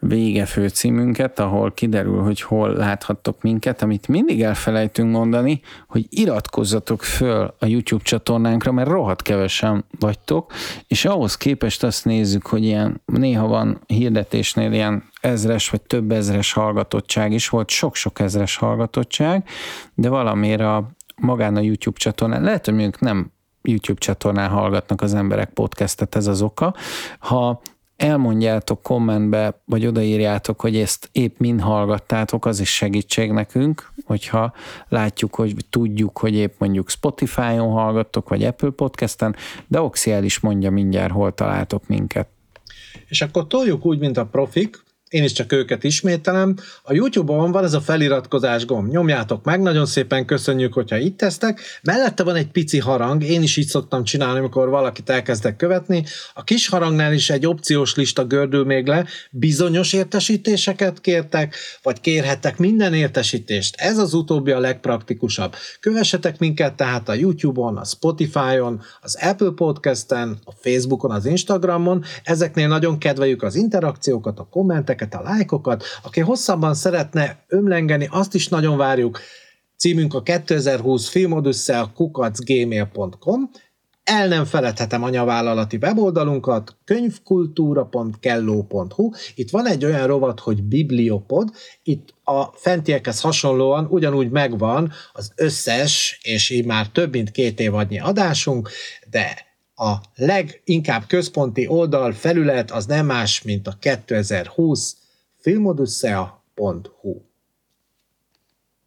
vége főcímünket, ahol kiderül, hogy hol láthattok minket, amit mindig elfelejtünk mondani, hogy iratkozzatok föl a YouTube csatornánkra, mert rohadt kevesen vagytok, és ahhoz képest azt nézzük, hogy ilyen néha van hirdetésnél ilyen ezres vagy több ezres hallgatottság is, volt sok-sok ezres hallgatottság, de valamiért a magán a YouTube csatornán, lehet, hogy nem YouTube csatornán hallgatnak az emberek podcastet, ez az oka. Ha elmondjátok kommentbe, vagy odaírjátok, hogy ezt épp mind hallgattátok, az is segítség nekünk, hogyha látjuk, hogy tudjuk, hogy épp mondjuk Spotify-on hallgattok, vagy Apple Podcasten, de Oxiel is mondja mindjárt, hol találtok minket. És akkor toljuk úgy, mint a profik, én is csak őket ismételem. A YouTube-on van ez a feliratkozás gomb, nyomjátok meg, nagyon szépen köszönjük, hogyha itt tesztek. Mellette van egy pici harang, én is így szoktam csinálni, amikor valakit elkezdek követni. A kis harangnál is egy opciós lista gördül még le, bizonyos értesítéseket kértek, vagy kérhettek minden értesítést. Ez az utóbbi a legpraktikusabb. Kövessetek minket tehát a YouTube-on, a Spotify-on, az Apple Podcast-en, a Facebookon, az Instagramon. Ezeknél nagyon kedveljük az interakciókat, a kommenteket, kommenteket, a lájkokat. Aki hosszabban szeretne ömlengeni, azt is nagyon várjuk. Címünk a 2020 filmodüsszel kukacgmail.com. El nem feledhetem anyavállalati weboldalunkat, könyvkultúra.kelló.hu. Itt van egy olyan rovat, hogy Bibliopod, itt a fentiekhez hasonlóan ugyanúgy megvan az összes, és így már több mint két évadnyi adásunk, de a leginkább központi oldal felület az nem más, mint a 2020 filmodussea.hu.